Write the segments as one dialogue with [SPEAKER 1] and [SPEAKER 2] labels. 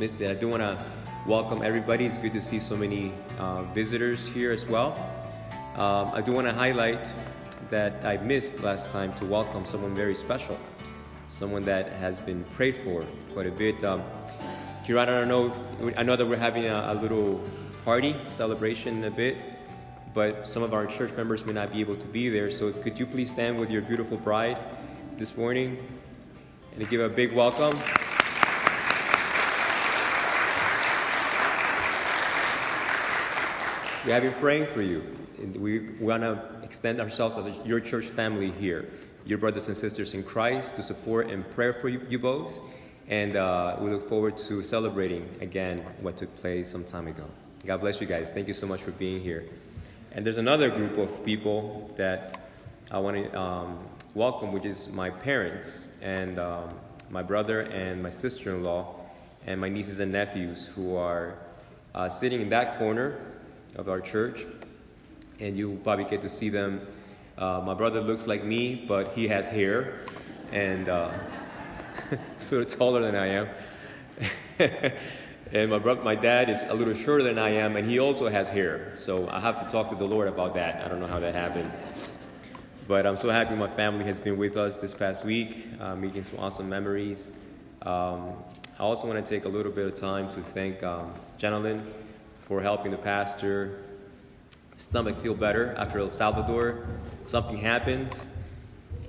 [SPEAKER 1] missed it. I do want to welcome everybody. It's good to see so many uh, visitors here as well. Um, I do want to highlight that I missed last time to welcome someone very special, someone that has been prayed for quite a bit. Um, Kira, I don't know. If, I know that we're having a, a little party celebration in a bit, but some of our church members may not be able to be there. So could you please stand with your beautiful bride this morning and give a big welcome? We have been praying for you. We want to extend ourselves as your church family here, your brothers and sisters in Christ, to support and pray for you, you both. And uh, we look forward to celebrating again what took place some time ago. God bless you guys. Thank you so much for being here. And there's another group of people that I want to um, welcome, which is my parents and um, my brother and my sister in law and my nieces and nephews who are uh, sitting in that corner of our church, and you probably get to see them. Uh, my brother looks like me, but he has hair, and uh, a little taller than I am. and my brother, my dad is a little shorter than I am, and he also has hair. So I have to talk to the Lord about that. I don't know how that happened. But I'm so happy my family has been with us this past week, uh, making some awesome memories. Um, I also want to take a little bit of time to thank um, for helping the pastor stomach feel better after El Salvador. Something happened,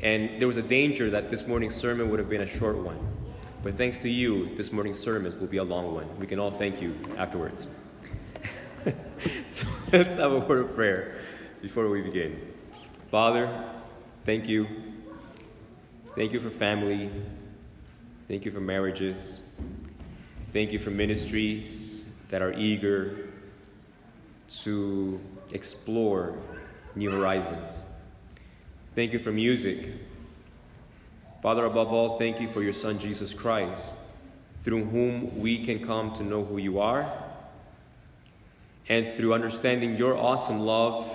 [SPEAKER 1] and there was a danger that this morning's sermon would have been a short one. But thanks to you, this morning's sermon will be a long one. We can all thank you afterwards. so let's have a word of prayer before we begin. Father, thank you. Thank you for family. Thank you for marriages. Thank you for ministries that are eager to explore new horizons. Thank you for music. Father, above all, thank you for your Son, Jesus Christ, through whom we can come to know who you are. And through understanding your awesome love,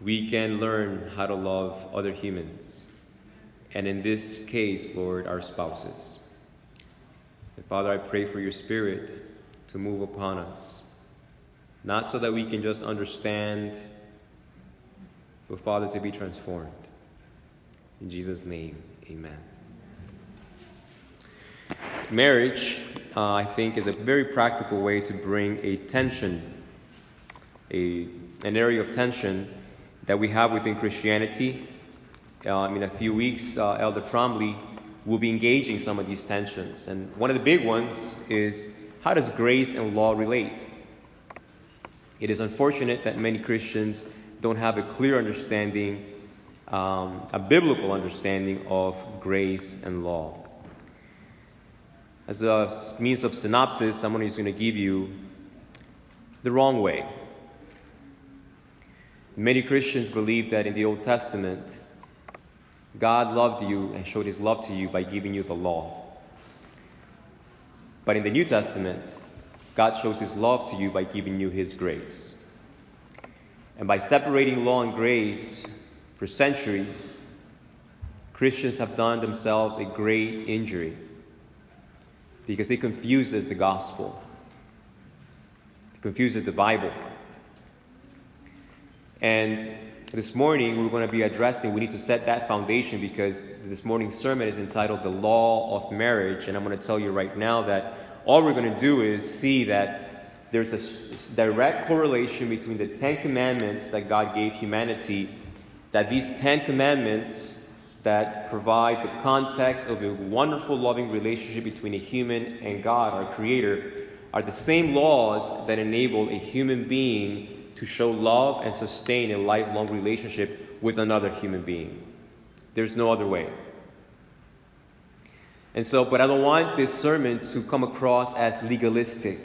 [SPEAKER 1] we can learn how to love other humans. And in this case, Lord, our spouses. And Father, I pray for your Spirit to move upon us not so that we can just understand, but Father, to be transformed. In Jesus' name, amen. Marriage, uh, I think, is a very practical way to bring a tension, a, an area of tension that we have within Christianity. Uh, in a few weeks, uh, Elder Trombley will be engaging some of these tensions. And one of the big ones is how does grace and law relate? It is unfortunate that many Christians don't have a clear understanding, um, a biblical understanding of grace and law. As a means of synopsis, someone is going to give you the wrong way. Many Christians believe that in the Old Testament, God loved you and showed his love to you by giving you the law. But in the New Testament, God shows his love to you by giving you his grace. And by separating law and grace for centuries, Christians have done themselves a great injury because it confuses the gospel, it confuses the Bible. And this morning we're going to be addressing, we need to set that foundation because this morning's sermon is entitled The Law of Marriage. And I'm going to tell you right now that all we're going to do is see that there's a direct correlation between the Ten Commandments that God gave humanity, that these Ten Commandments that provide the context of a wonderful, loving relationship between a human and God, our Creator, are the same laws that enable a human being to show love and sustain a lifelong relationship with another human being. There's no other way. And so, but I don't want this sermon to come across as legalistic.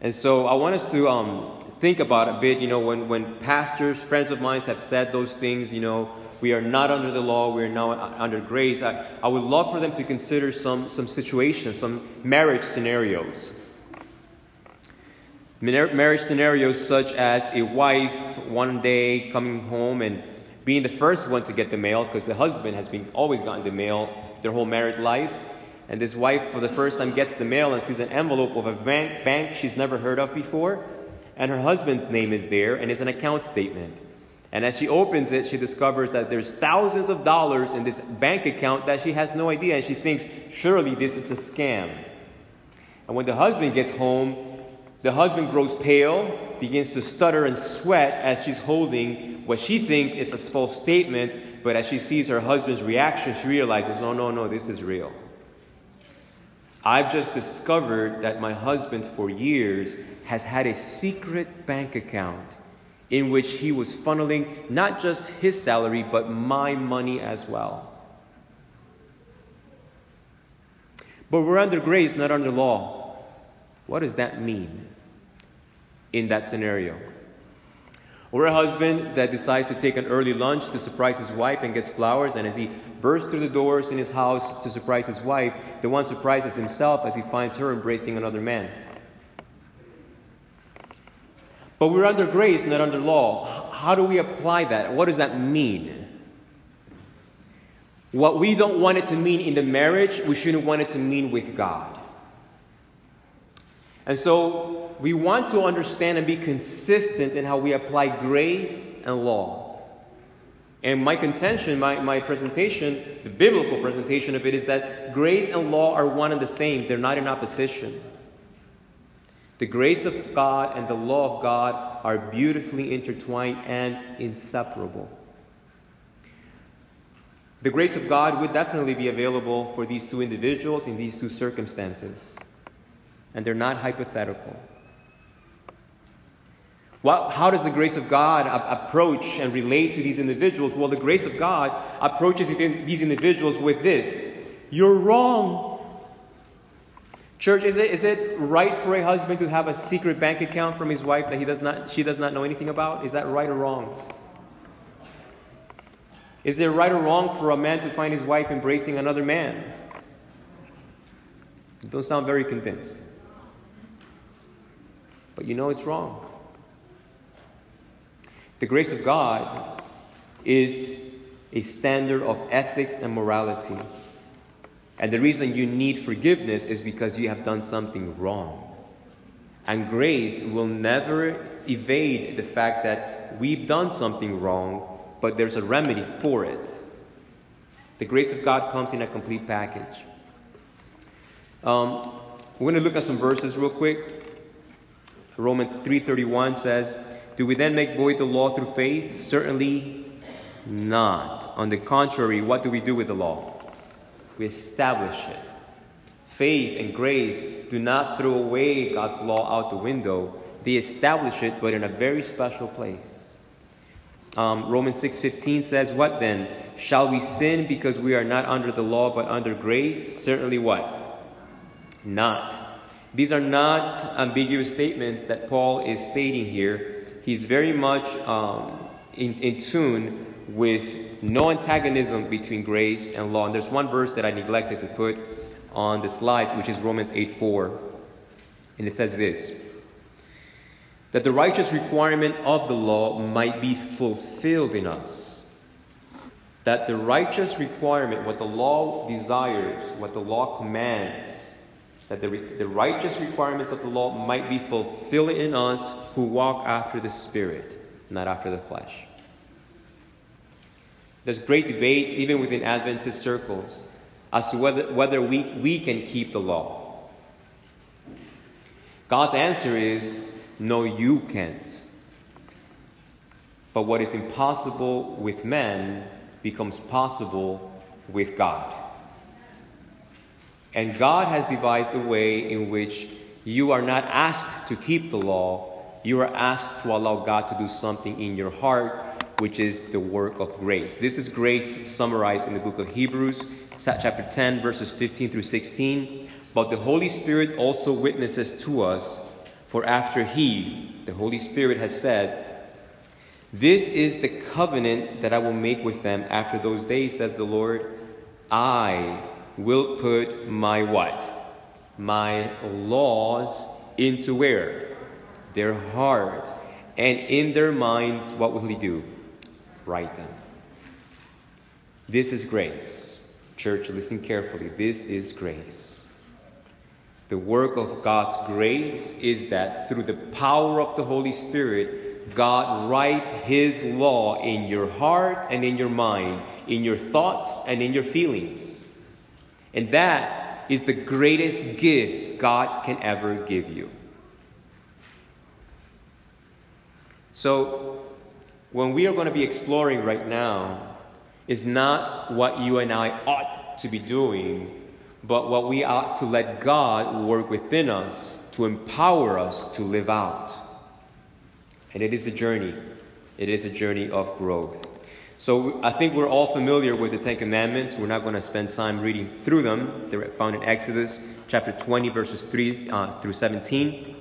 [SPEAKER 1] And so I want us to um, think about a bit, you know, when, when pastors, friends of mine have said those things, you know, we are not under the law, we are not under grace. I, I would love for them to consider some, some situations, some marriage scenarios. Marriage scenarios such as a wife one day coming home and being the first one to get the mail because the husband has been always gotten the mail their whole married life. And this wife, for the first time, gets the mail and sees an envelope of a bank, bank she's never heard of before. And her husband's name is there, and it's an account statement. And as she opens it, she discovers that there's thousands of dollars in this bank account that she has no idea, and she thinks, surely this is a scam. And when the husband gets home, the husband grows pale, begins to stutter and sweat as she's holding what she thinks is a false statement, but as she sees her husband's reaction, she realizes, oh, no, no, this is real. I've just discovered that my husband for years has had a secret bank account in which he was funneling not just his salary, but my money as well. But we're under grace, not under law. What does that mean in that scenario? Or a husband that decides to take an early lunch to surprise his wife and gets flowers, and as he bursts through the doors in his house to surprise his wife, the one surprises himself as he finds her embracing another man. But we're under grace, not under law. How do we apply that? What does that mean? What we don't want it to mean in the marriage, we shouldn't want it to mean with God. And so we want to understand and be consistent in how we apply grace and law. And my contention, my, my presentation, the biblical presentation of it is that grace and law are one and the same, they're not in opposition. The grace of God and the law of God are beautifully intertwined and inseparable. The grace of God would definitely be available for these two individuals in these two circumstances and they're not hypothetical. How does the grace of God approach and relate to these individuals? Well, the grace of God approaches these individuals with this You're wrong. Church, is it, is it right for a husband to have a secret bank account from his wife that he does not, she does not know anything about? Is that right or wrong? Is it right or wrong for a man to find his wife embracing another man? Don't sound very convinced but you know it's wrong. The grace of God is a standard of ethics and morality. And the reason you need forgiveness is because you have done something wrong. And grace will never evade the fact that we've done something wrong, but there's a remedy for it. The grace of God comes in a complete package. Um, we're going to look at some verses real quick. Romans 3:31 says, "Do we then make void the law through faith? Certainly not. On the contrary, what do we do with the law? We establish it. Faith and grace do not throw away God's law out the window. They establish it, but in a very special place. Um, Romans 6:15 says, "What then? Shall we sin because we are not under the law but under grace? Certainly what? Not. These are not ambiguous statements that Paul is stating here. He's very much um, in, in tune with no antagonism between grace and law. And there's one verse that I neglected to put on the slides, which is Romans 8 4. And it says this that the righteous requirement of the law might be fulfilled in us. That the righteous requirement, what the law desires, what the law commands, that the, the righteous requirements of the law might be fulfilled in us who walk after the Spirit, not after the flesh. There's great debate, even within Adventist circles, as to whether, whether we, we can keep the law. God's answer is no, you can't. But what is impossible with men becomes possible with God. And God has devised a way in which you are not asked to keep the law, you are asked to allow God to do something in your heart, which is the work of grace. This is grace summarized in the book of Hebrews, chapter 10, verses 15 through 16. But the Holy Spirit also witnesses to us, for after He, the Holy Spirit, has said, This is the covenant that I will make with them after those days, says the Lord. I will put my what? My laws into where? Their heart. And in their minds, what will he do? Write them. This is grace. Church, listen carefully. This is grace. The work of God's grace is that through the power of the Holy Spirit, God writes His law in your heart and in your mind, in your thoughts and in your feelings. And that is the greatest gift God can ever give you. So, when we are going to be exploring right now, is not what you and I ought to be doing, but what we ought to let God work within us to empower us to live out. And it is a journey. It is a journey of growth. So I think we're all familiar with the Ten Commandments. We're not going to spend time reading through them. They're found in Exodus chapter 20, verses 3 uh, through 17.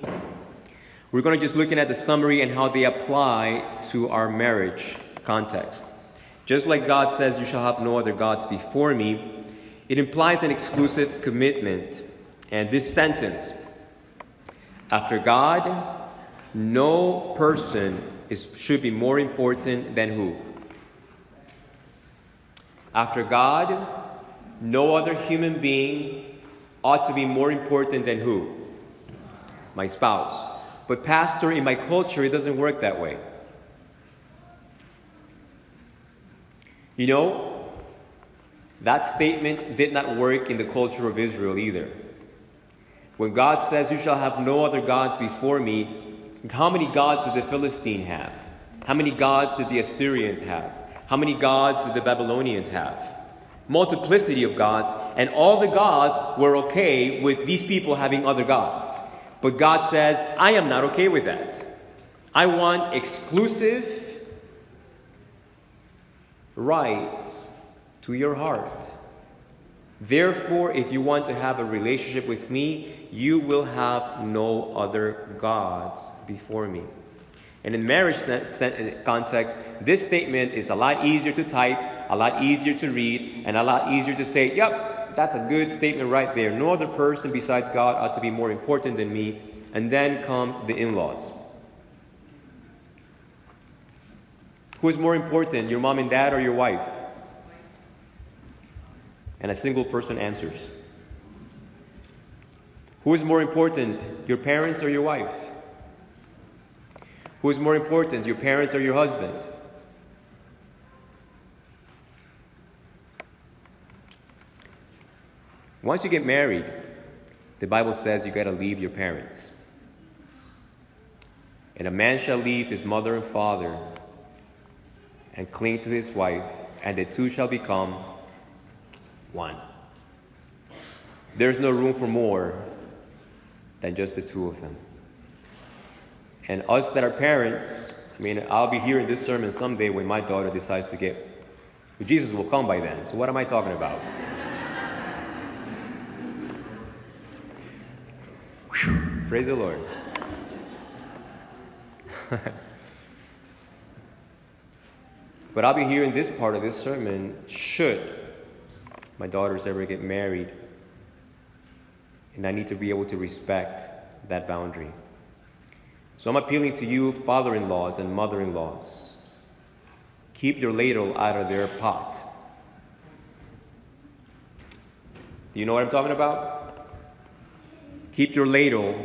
[SPEAKER 1] We're going to just looking at the summary and how they apply to our marriage context. Just like God says, You shall have no other gods before me, it implies an exclusive commitment. And this sentence, after God, no person is, should be more important than who? After God, no other human being ought to be more important than who? My spouse. But, Pastor, in my culture, it doesn't work that way. You know, that statement did not work in the culture of Israel either. When God says, You shall have no other gods before me, how many gods did the Philistine have? How many gods did the Assyrians have? How many gods did the Babylonians have? Multiplicity of gods, and all the gods were okay with these people having other gods. But God says, I am not okay with that. I want exclusive rights to your heart. Therefore, if you want to have a relationship with me, you will have no other gods before me. And in marriage context, this statement is a lot easier to type, a lot easier to read, and a lot easier to say, yep, that's a good statement right there. No other person besides God ought to be more important than me. And then comes the in laws. Who is more important, your mom and dad or your wife? And a single person answers. Who is more important, your parents or your wife? Who is more important, your parents or your husband? Once you get married, the Bible says you got to leave your parents. And a man shall leave his mother and father and cling to his wife, and the two shall become one. There's no room for more than just the two of them. And us that are parents, I mean, I'll be hearing this sermon someday when my daughter decides to get. Jesus will come by then. So, what am I talking about? Praise the Lord. but I'll be hearing this part of this sermon should my daughters ever get married. And I need to be able to respect that boundary. So I'm appealing to you, father in laws and mother in laws. Keep your ladle out of their pot. Do you know what I'm talking about? Keep your ladle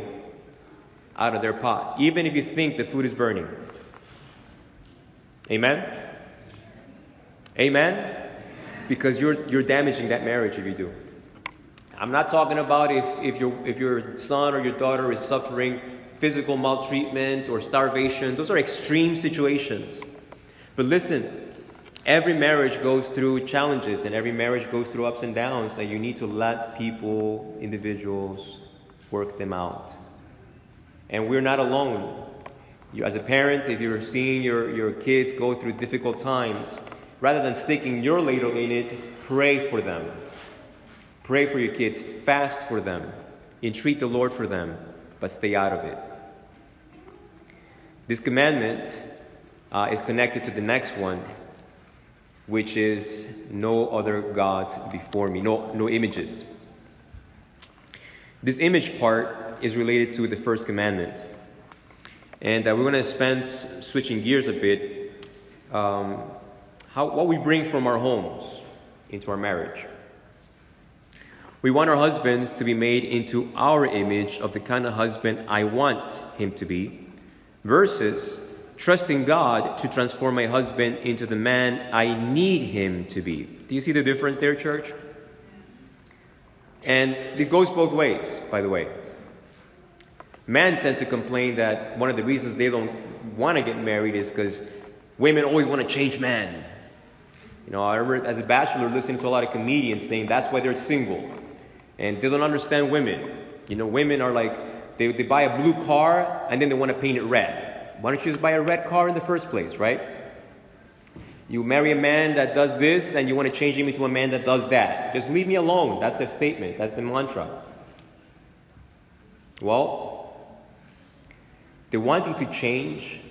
[SPEAKER 1] out of their pot, even if you think the food is burning. Amen? Amen? Because you're, you're damaging that marriage if you do. I'm not talking about if, if, your, if your son or your daughter is suffering physical maltreatment or starvation. Those are extreme situations. But listen, every marriage goes through challenges and every marriage goes through ups and downs, and you need to let people, individuals, work them out. And we're not alone. You, as a parent, if you're seeing your, your kids go through difficult times, rather than sticking your ladle in it, pray for them. Pray for your kids, fast for them, entreat the Lord for them, but stay out of it. This commandment uh, is connected to the next one, which is no other gods before me, no, no images. This image part is related to the first commandment. And uh, we're going to spend switching gears a bit. Um, how, what we bring from our homes into our marriage. We want our husbands to be made into our image of the kind of husband I want him to be, versus trusting God to transform my husband into the man I need him to be. Do you see the difference there, church? And it goes both ways, by the way. Men tend to complain that one of the reasons they don't want to get married is because women always want to change men. You know, I remember as a bachelor listening to a lot of comedians saying that's why they're single. And they don't understand women. You know, women are like, they, they buy a blue car and then they want to paint it red. Why don't you just buy a red car in the first place, right? You marry a man that does this and you want to change him into a man that does that. Just leave me alone. That's the statement, that's the mantra. Well, the wanting to change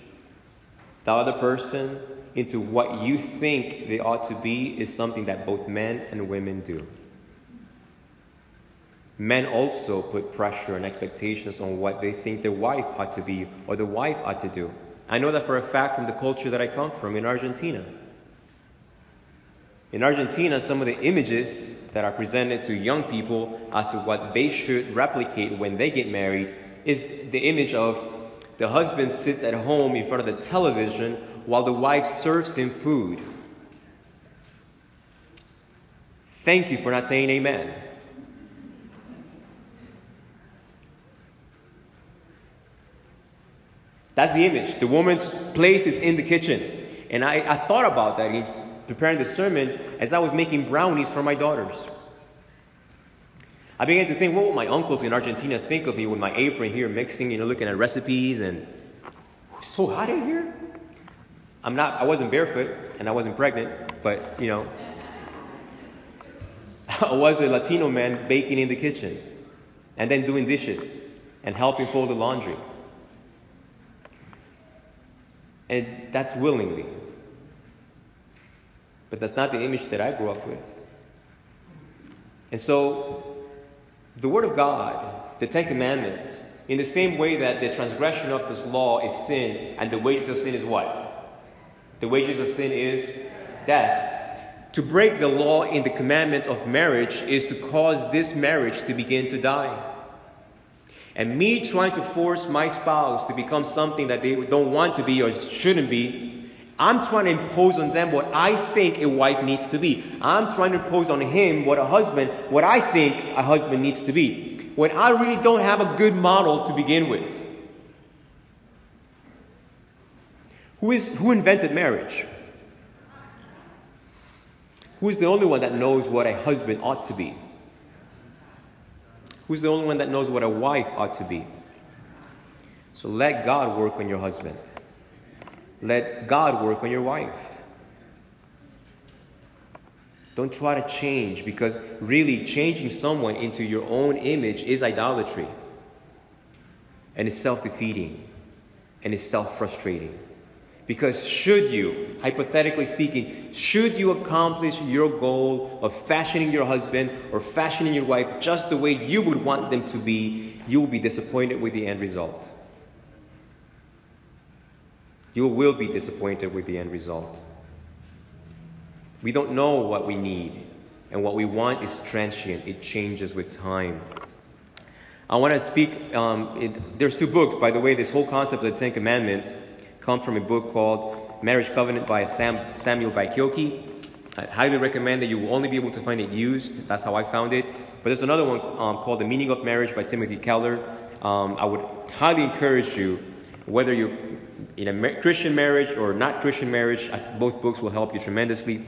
[SPEAKER 1] the other person into what you think they ought to be is something that both men and women do. Men also put pressure and expectations on what they think their wife ought to be or the wife ought to do. I know that for a fact from the culture that I come from in Argentina. In Argentina, some of the images that are presented to young people as to what they should replicate when they get married is the image of the husband sits at home in front of the television while the wife serves him food. Thank you for not saying amen. That's the image. The woman's place is in the kitchen. And I, I thought about that in preparing the sermon as I was making brownies for my daughters. I began to think, what would my uncles in Argentina think of me with my apron here mixing, you know, looking at recipes and so hot in here? I'm not, I wasn't barefoot and I wasn't pregnant, but, you know, I was a Latino man baking in the kitchen and then doing dishes and helping fold the laundry. And that's willingly. But that's not the image that I grew up with. And so, the Word of God, the Ten Commandments, in the same way that the transgression of this law is sin, and the wages of sin is what? The wages of sin is death. To break the law in the commandment of marriage is to cause this marriage to begin to die. And me trying to force my spouse to become something that they don't want to be or shouldn't be, I'm trying to impose on them what I think a wife needs to be. I'm trying to impose on him what a husband, what I think a husband needs to be. When I really don't have a good model to begin with. Who, is, who invented marriage? Who is the only one that knows what a husband ought to be? Who's the only one that knows what a wife ought to be? So let God work on your husband. Let God work on your wife. Don't try to change because really changing someone into your own image is idolatry. And it's self defeating. And it's self frustrating. Because should you, hypothetically speaking, should you accomplish your goal of fashioning your husband or fashioning your wife just the way you would want them to be, you will be disappointed with the end result. You will be disappointed with the end result. We don't know what we need, and what we want is transient, it changes with time. I want to speak, um, it, there's two books, by the way, this whole concept of the Ten Commandments comes from a book called Marriage Covenant by Sam, Samuel Bacchiocchi. I highly recommend that you will only be able to find it used. That's how I found it. But there's another one um, called The Meaning of Marriage by Timothy Keller. Um, I would highly encourage you, whether you're in a Christian marriage or not Christian marriage, both books will help you tremendously.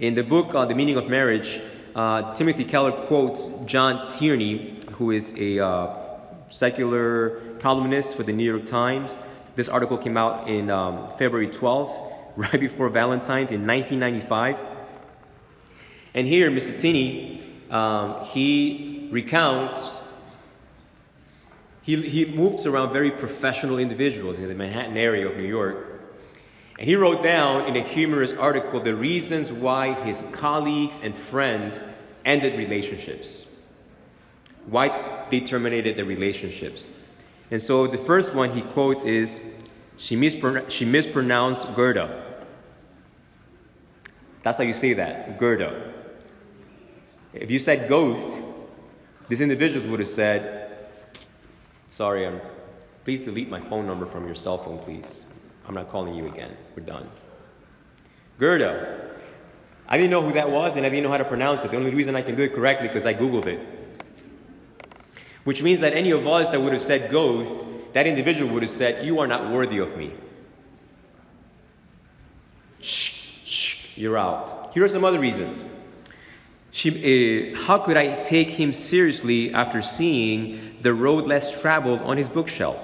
[SPEAKER 1] In the book, uh, The Meaning of Marriage, uh, Timothy Keller quotes John Tierney, who is a uh, secular columnist for the New York Times. This article came out in um, February 12th, right before Valentine's in 1995. And here, Mr. Tierney, um, he recounts, he, he moves around very professional individuals in the Manhattan area of New York. And he wrote down in a humorous article the reasons why his colleagues and friends ended relationships, why they terminated the relationships. And so the first one he quotes is she, mispron- she mispronounced Goethe. That's how you say that, Goethe. If you said ghost, these individuals would have said, Sorry, I'm, please delete my phone number from your cell phone, please. I'm not calling you again. We're done. Goethe. I didn't know who that was and I didn't know how to pronounce it. The only reason I can do it correctly because I Googled it. Which means that any of us that would have said ghost, that individual would have said, You are not worthy of me. Shh, shh, you're out. Here are some other reasons. She, uh, how could I take him seriously after seeing the road less traveled on his bookshelf?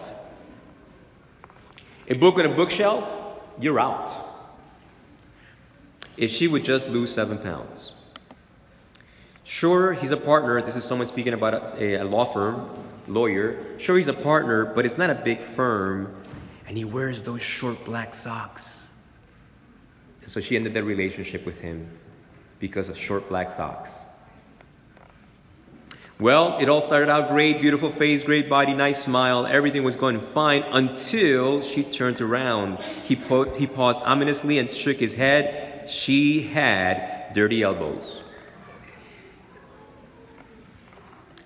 [SPEAKER 1] A book on a bookshelf, you're out. If she would just lose seven pounds. Sure, he's a partner. This is someone speaking about a, a law firm, lawyer. Sure, he's a partner, but it's not a big firm. And he wears those short black socks. And so she ended the relationship with him because of short black socks. Well, it all started out great, beautiful face, great body, nice smile. Everything was going fine until she turned around. He, po- he paused ominously and shook his head. She had dirty elbows.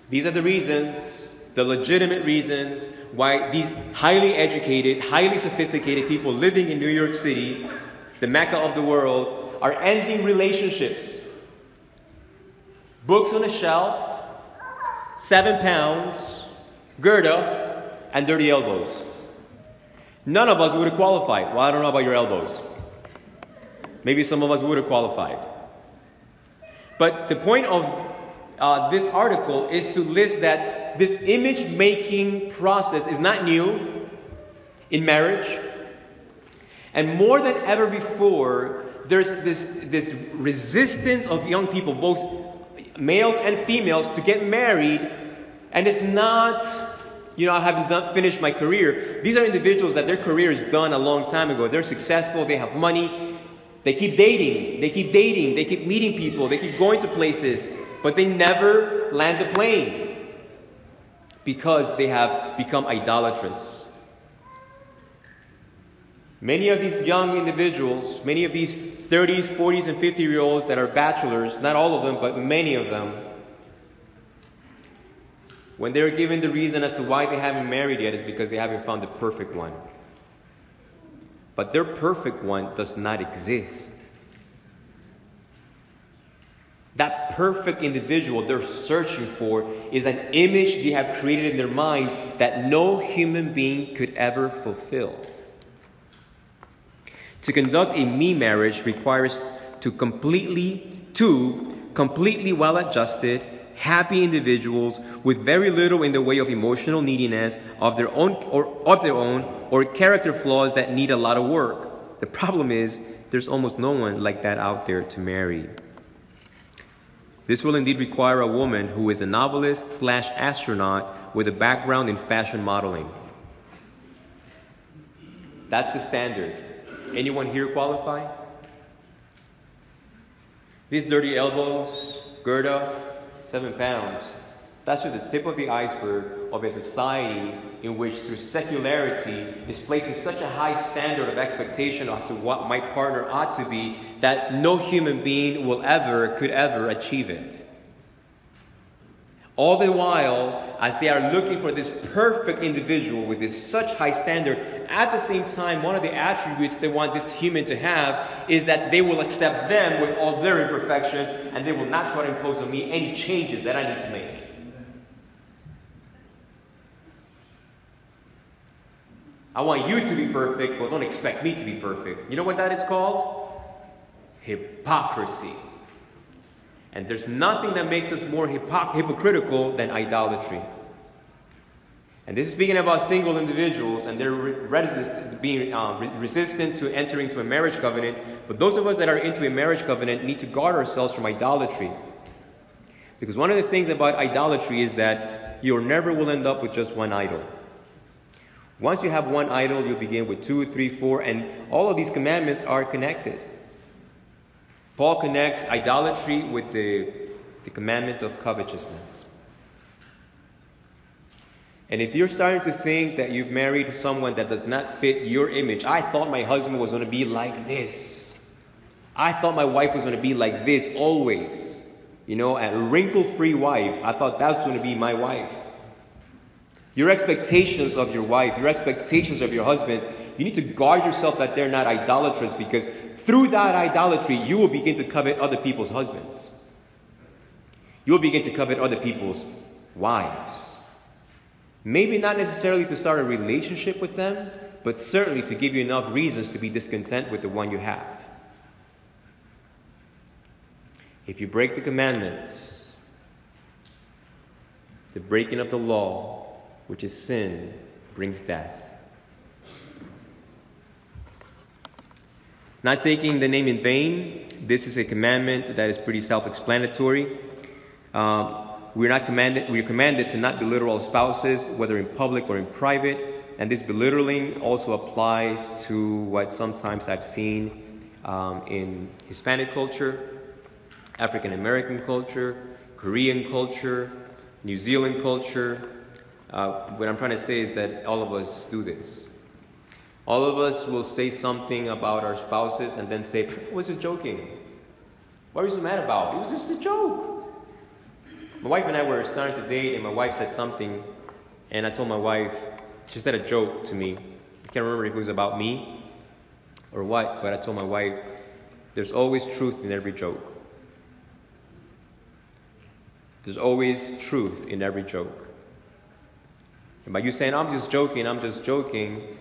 [SPEAKER 1] These are the reasons, the legitimate reasons, why these highly educated, highly sophisticated people living in New York City, the Mecca of the world, are ending relationships. Books on a shelf, seven pounds, Goethe, and dirty elbows. None of us would have qualified. Well, I don't know about your elbows. Maybe some of us would have qualified. But the point of uh, this article is to list that this image making process is not new in marriage. And more than ever before, there's this, this resistance of young people, both males and females, to get married. And it's not, you know, I haven't done, finished my career. These are individuals that their career is done a long time ago. They're successful, they have money, they keep dating, they keep dating, they keep meeting people, they keep going to places, but they never land the plane because they have become idolatrous. Many of these young individuals, many of these 30s, 40s, and 50 year olds that are bachelors, not all of them, but many of them, when they're given the reason as to why they haven't married yet, is because they haven't found the perfect one. But their perfect one does not exist. That perfect individual they're searching for is an image they have created in their mind that no human being could ever fulfill. To conduct a me marriage requires to completely two completely well-adjusted, happy individuals with very little in the way of emotional neediness of their own or of their own or character flaws that need a lot of work. The problem is there's almost no one like that out there to marry. This will indeed require a woman who is a novelist slash astronaut with a background in fashion modeling. That's the standard. Anyone here qualify? These dirty elbows, Goethe, seven pounds. That's just the tip of the iceberg of a society in which, through secularity, is placing such a high standard of expectation as to what my partner ought to be that no human being will ever, could ever achieve it. All the while, as they are looking for this perfect individual with this such high standard, at the same time, one of the attributes they want this human to have is that they will accept them with all their imperfections and they will not try to impose on me any changes that I need to make. I want you to be perfect, but don't expect me to be perfect. You know what that is called? Hypocrisy. And there's nothing that makes us more hypocritical than idolatry. And this is speaking about single individuals and they're resist- being uh, re- resistant to entering to a marriage covenant. But those of us that are into a marriage covenant need to guard ourselves from idolatry. Because one of the things about idolatry is that you never will end up with just one idol. Once you have one idol, you'll begin with two, three, four, and all of these commandments are connected. Paul connects idolatry with the, the commandment of covetousness. And if you're starting to think that you've married someone that does not fit your image, I thought my husband was going to be like this. I thought my wife was going to be like this always. You know, a wrinkle free wife. I thought that's going to be my wife. Your expectations of your wife, your expectations of your husband, you need to guard yourself that they're not idolatrous because through that idolatry, you will begin to covet other people's husbands. You will begin to covet other people's wives. Maybe not necessarily to start a relationship with them, but certainly to give you enough reasons to be discontent with the one you have. If you break the commandments, the breaking of the law, which is sin, brings death. Not taking the name in vain, this is a commandment that is pretty self explanatory. Um, we're not commanded, we're commanded to not belittle our spouses, whether in public or in private. And this belittling also applies to what sometimes I've seen um, in Hispanic culture, African American culture, Korean culture, New Zealand culture. Uh, what I'm trying to say is that all of us do this. All of us will say something about our spouses and then say, was just joking. What are you so mad about? It was just a joke. My wife and I were starting to date, and my wife said something, and I told my wife, she said a joke to me. I can't remember if it was about me or what, but I told my wife, there's always truth in every joke. There's always truth in every joke. And by you saying, I'm just joking, I'm just joking,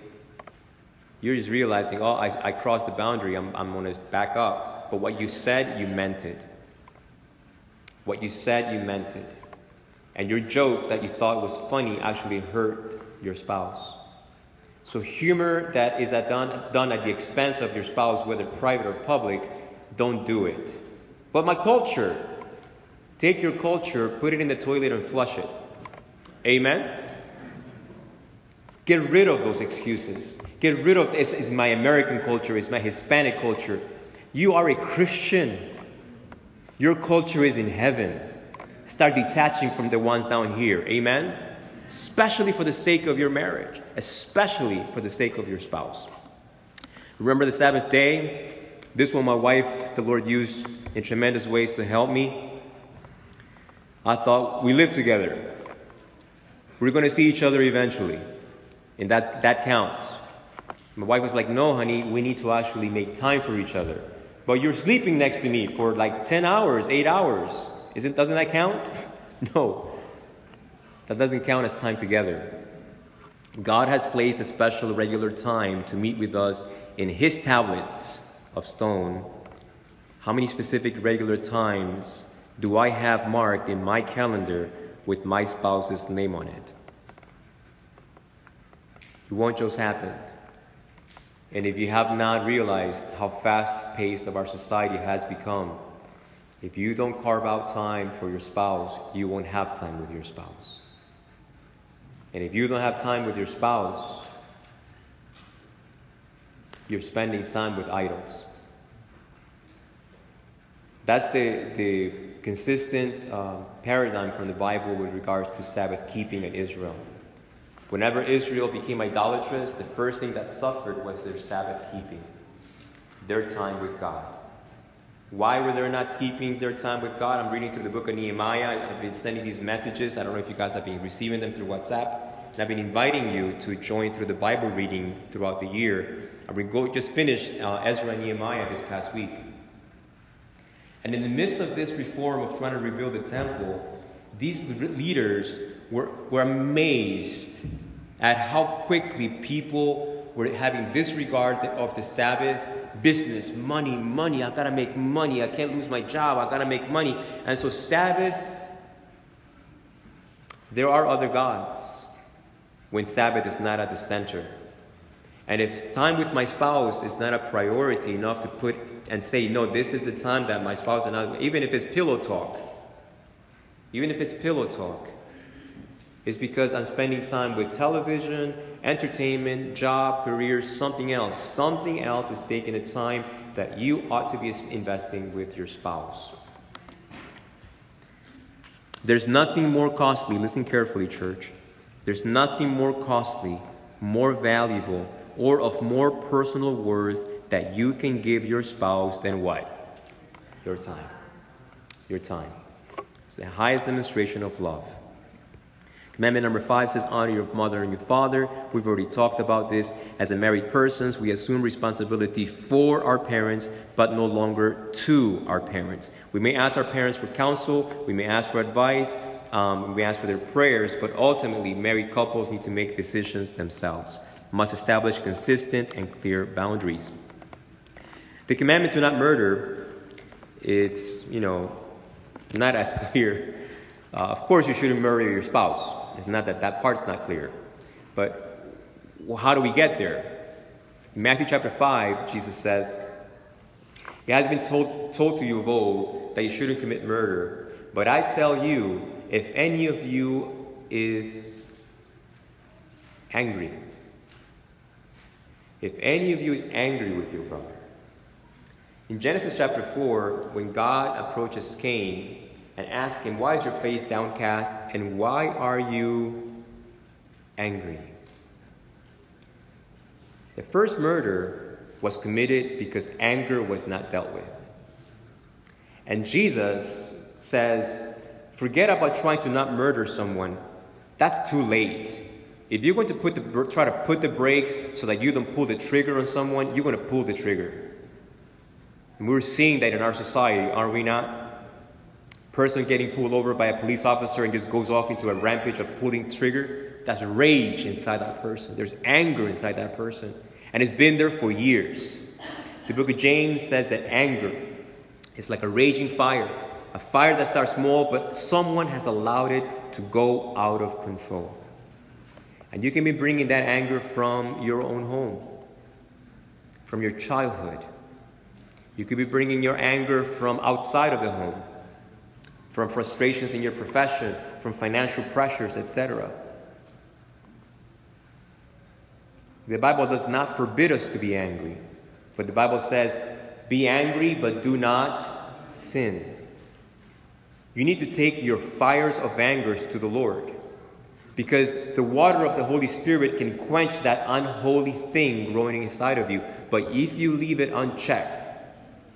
[SPEAKER 1] you're just realizing, oh, I, I crossed the boundary, I'm, I'm going to back up. But what you said, you meant it. What you said, you meant it. And your joke that you thought was funny actually hurt your spouse. So, humor that is at done, done at the expense of your spouse, whether private or public, don't do it. But my culture, take your culture, put it in the toilet, and flush it. Amen? Get rid of those excuses. Get rid of this is my American culture, it's my Hispanic culture. You are a Christian. Your culture is in heaven. Start detaching from the ones down here. Amen? Especially for the sake of your marriage, especially for the sake of your spouse. Remember the Sabbath day? This one, my wife, the Lord used in tremendous ways to help me. I thought we live together. We're going to see each other eventually. And that, that counts. My wife was like, No, honey, we need to actually make time for each other. But you're sleeping next to me for like 10 hours, 8 hours. Isn't, doesn't that count? no. That doesn't count as time together. God has placed a special regular time to meet with us in His tablets of stone. How many specific regular times do I have marked in my calendar with my spouse's name on it? It won't just happen. And if you have not realized how fast paced of our society has become, if you don't carve out time for your spouse, you won't have time with your spouse. And if you don't have time with your spouse, you're spending time with idols. That's the, the consistent uh, paradigm from the Bible with regards to Sabbath keeping in Israel. Whenever Israel became idolatrous, the first thing that suffered was their Sabbath keeping, their time with God. Why were they not keeping their time with God? I'm reading through the book of Nehemiah. I've been sending these messages. I don't know if you guys have been receiving them through WhatsApp. And I've been inviting you to join through the Bible reading throughout the year. Go, just finished uh, Ezra and Nehemiah this past week. And in the midst of this reform of trying to rebuild the temple, these leaders were, were amazed at how quickly people were having disregard of the Sabbath business, money, money. I gotta make money. I can't lose my job. I gotta make money. And so, Sabbath, there are other gods when Sabbath is not at the center. And if time with my spouse is not a priority enough to put and say, no, this is the time that my spouse and I, even if it's pillow talk, even if it's pillow talk, is because I'm spending time with television, entertainment, job, career, something else. Something else is taking the time that you ought to be investing with your spouse. There's nothing more costly, listen carefully, church. There's nothing more costly, more valuable, or of more personal worth that you can give your spouse than what? Your time. Your time. It's the highest demonstration of love. Commandment number five says, Honor your mother and your father. We've already talked about this. As a married persons, we assume responsibility for our parents, but no longer to our parents. We may ask our parents for counsel, we may ask for advice, um, we ask for their prayers, but ultimately, married couples need to make decisions themselves, must establish consistent and clear boundaries. The commandment to not murder, it's, you know, not as clear. Uh, of course, you shouldn't murder your spouse. It's not that that part's not clear. But well, how do we get there? In Matthew chapter 5, Jesus says, It has been told, told to you of old that you shouldn't commit murder. But I tell you, if any of you is angry, if any of you is angry with your brother, in Genesis chapter 4, when God approaches Cain and ask him, Why is your face downcast? And why are you angry? The first murder was committed because anger was not dealt with. And Jesus says, Forget about trying to not murder someone. That's too late. If you're going to put the, try to put the brakes so that you don't pull the trigger on someone, you're going to pull the trigger. And we're seeing that in our society, are we not? Person getting pulled over by a police officer and just goes off into a rampage of pulling trigger, that's rage inside that person. There's anger inside that person. And it's been there for years. The book of James says that anger is like a raging fire, a fire that starts small, but someone has allowed it to go out of control. And you can be bringing that anger from your own home, from your childhood. You could be bringing your anger from outside of the home from frustrations in your profession, from financial pressures, etc. The Bible does not forbid us to be angry, but the Bible says, be angry, but do not sin. You need to take your fires of anger to the Lord because the water of the Holy Spirit can quench that unholy thing growing inside of you. But if you leave it unchecked,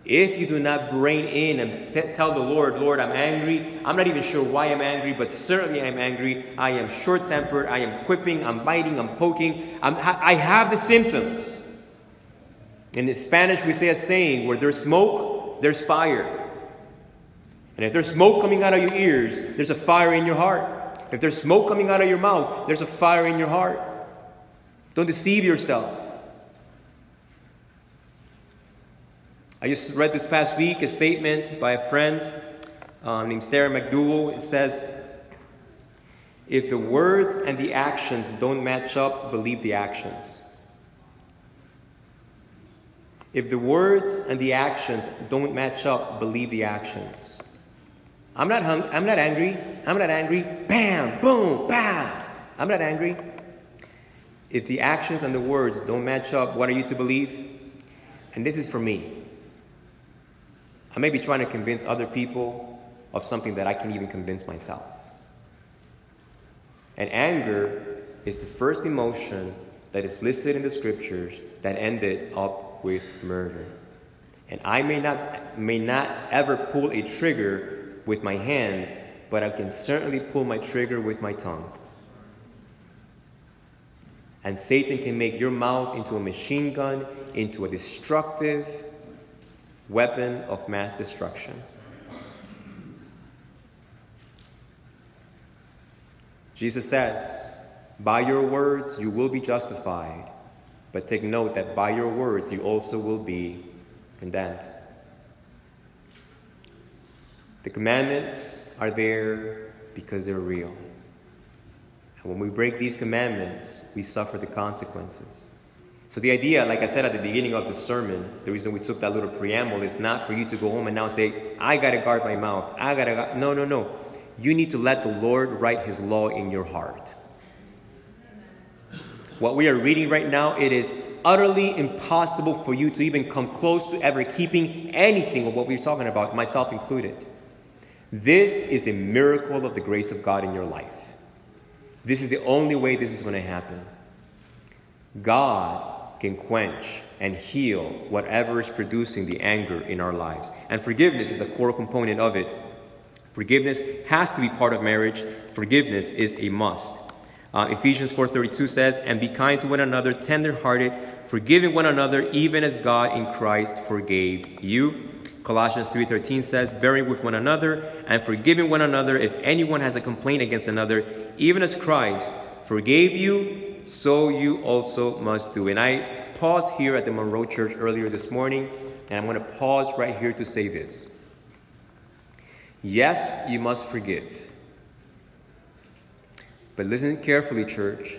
[SPEAKER 1] if you do not bring in and tell the Lord, Lord, I'm angry, I'm not even sure why I'm angry, but certainly I'm angry. I am short tempered. I am quipping. I'm biting. I'm poking. I'm, I have the symptoms. In Spanish, we say a saying where there's smoke, there's fire. And if there's smoke coming out of your ears, there's a fire in your heart. If there's smoke coming out of your mouth, there's a fire in your heart. Don't deceive yourself. I just read this past week a statement by a friend uh, named Sarah McDowell. It says, If the words and the actions don't match up, believe the actions. If the words and the actions don't match up, believe the actions. I'm not, hung- I'm not angry. I'm not angry. Bam, boom, bam. I'm not angry. If the actions and the words don't match up, what are you to believe? And this is for me. I may be trying to convince other people of something that I can't even convince myself. And anger is the first emotion that is listed in the scriptures that ended up with murder. And I may not, may not ever pull a trigger with my hand, but I can certainly pull my trigger with my tongue. And Satan can make your mouth into a machine gun, into a destructive, weapon of mass destruction. Jesus says, By your words you will be justified, but take note that by your words you also will be condemned. The commandments are there because they're real. And when we break these commandments, we suffer the consequences. So the idea, like I said at the beginning of the sermon, the reason we took that little preamble is not for you to go home and now say, I gotta guard my mouth. I gotta no, no, no. You need to let the Lord write His law in your heart. What we are reading right now, it is utterly impossible for you to even come close to ever keeping anything of what we're talking about, myself included. This is a miracle of the grace of God in your life. This is the only way this is going to happen. God can quench and heal whatever is producing the anger in our lives. And forgiveness is a core component of it. Forgiveness has to be part of marriage. Forgiveness is a must. Uh, Ephesians 4:32 says, "And be kind to one another, tender-hearted, forgiving one another, even as God in Christ forgave you." Colossians 3:13 says, "Bearing with one another and forgiving one another if anyone has a complaint against another, even as Christ forgave you, so you also must do." And I paused here at the Monroe Church earlier this morning, and I'm going to pause right here to say this. Yes, you must forgive. But listen carefully, church.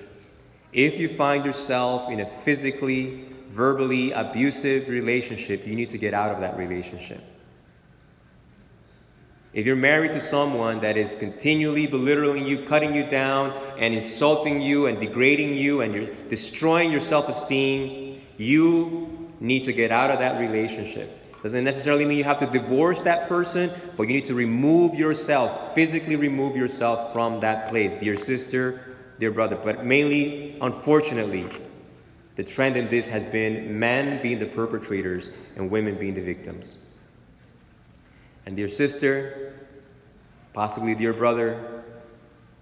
[SPEAKER 1] If you find yourself in a physically, verbally abusive relationship, you need to get out of that relationship. If you're married to someone that is continually belittling you, cutting you down, and insulting you, and degrading you, and you're destroying your self esteem, you need to get out of that relationship. Doesn't necessarily mean you have to divorce that person, but you need to remove yourself, physically remove yourself from that place, dear sister, dear brother. But mainly, unfortunately, the trend in this has been men being the perpetrators and women being the victims. And, dear sister, possibly dear brother,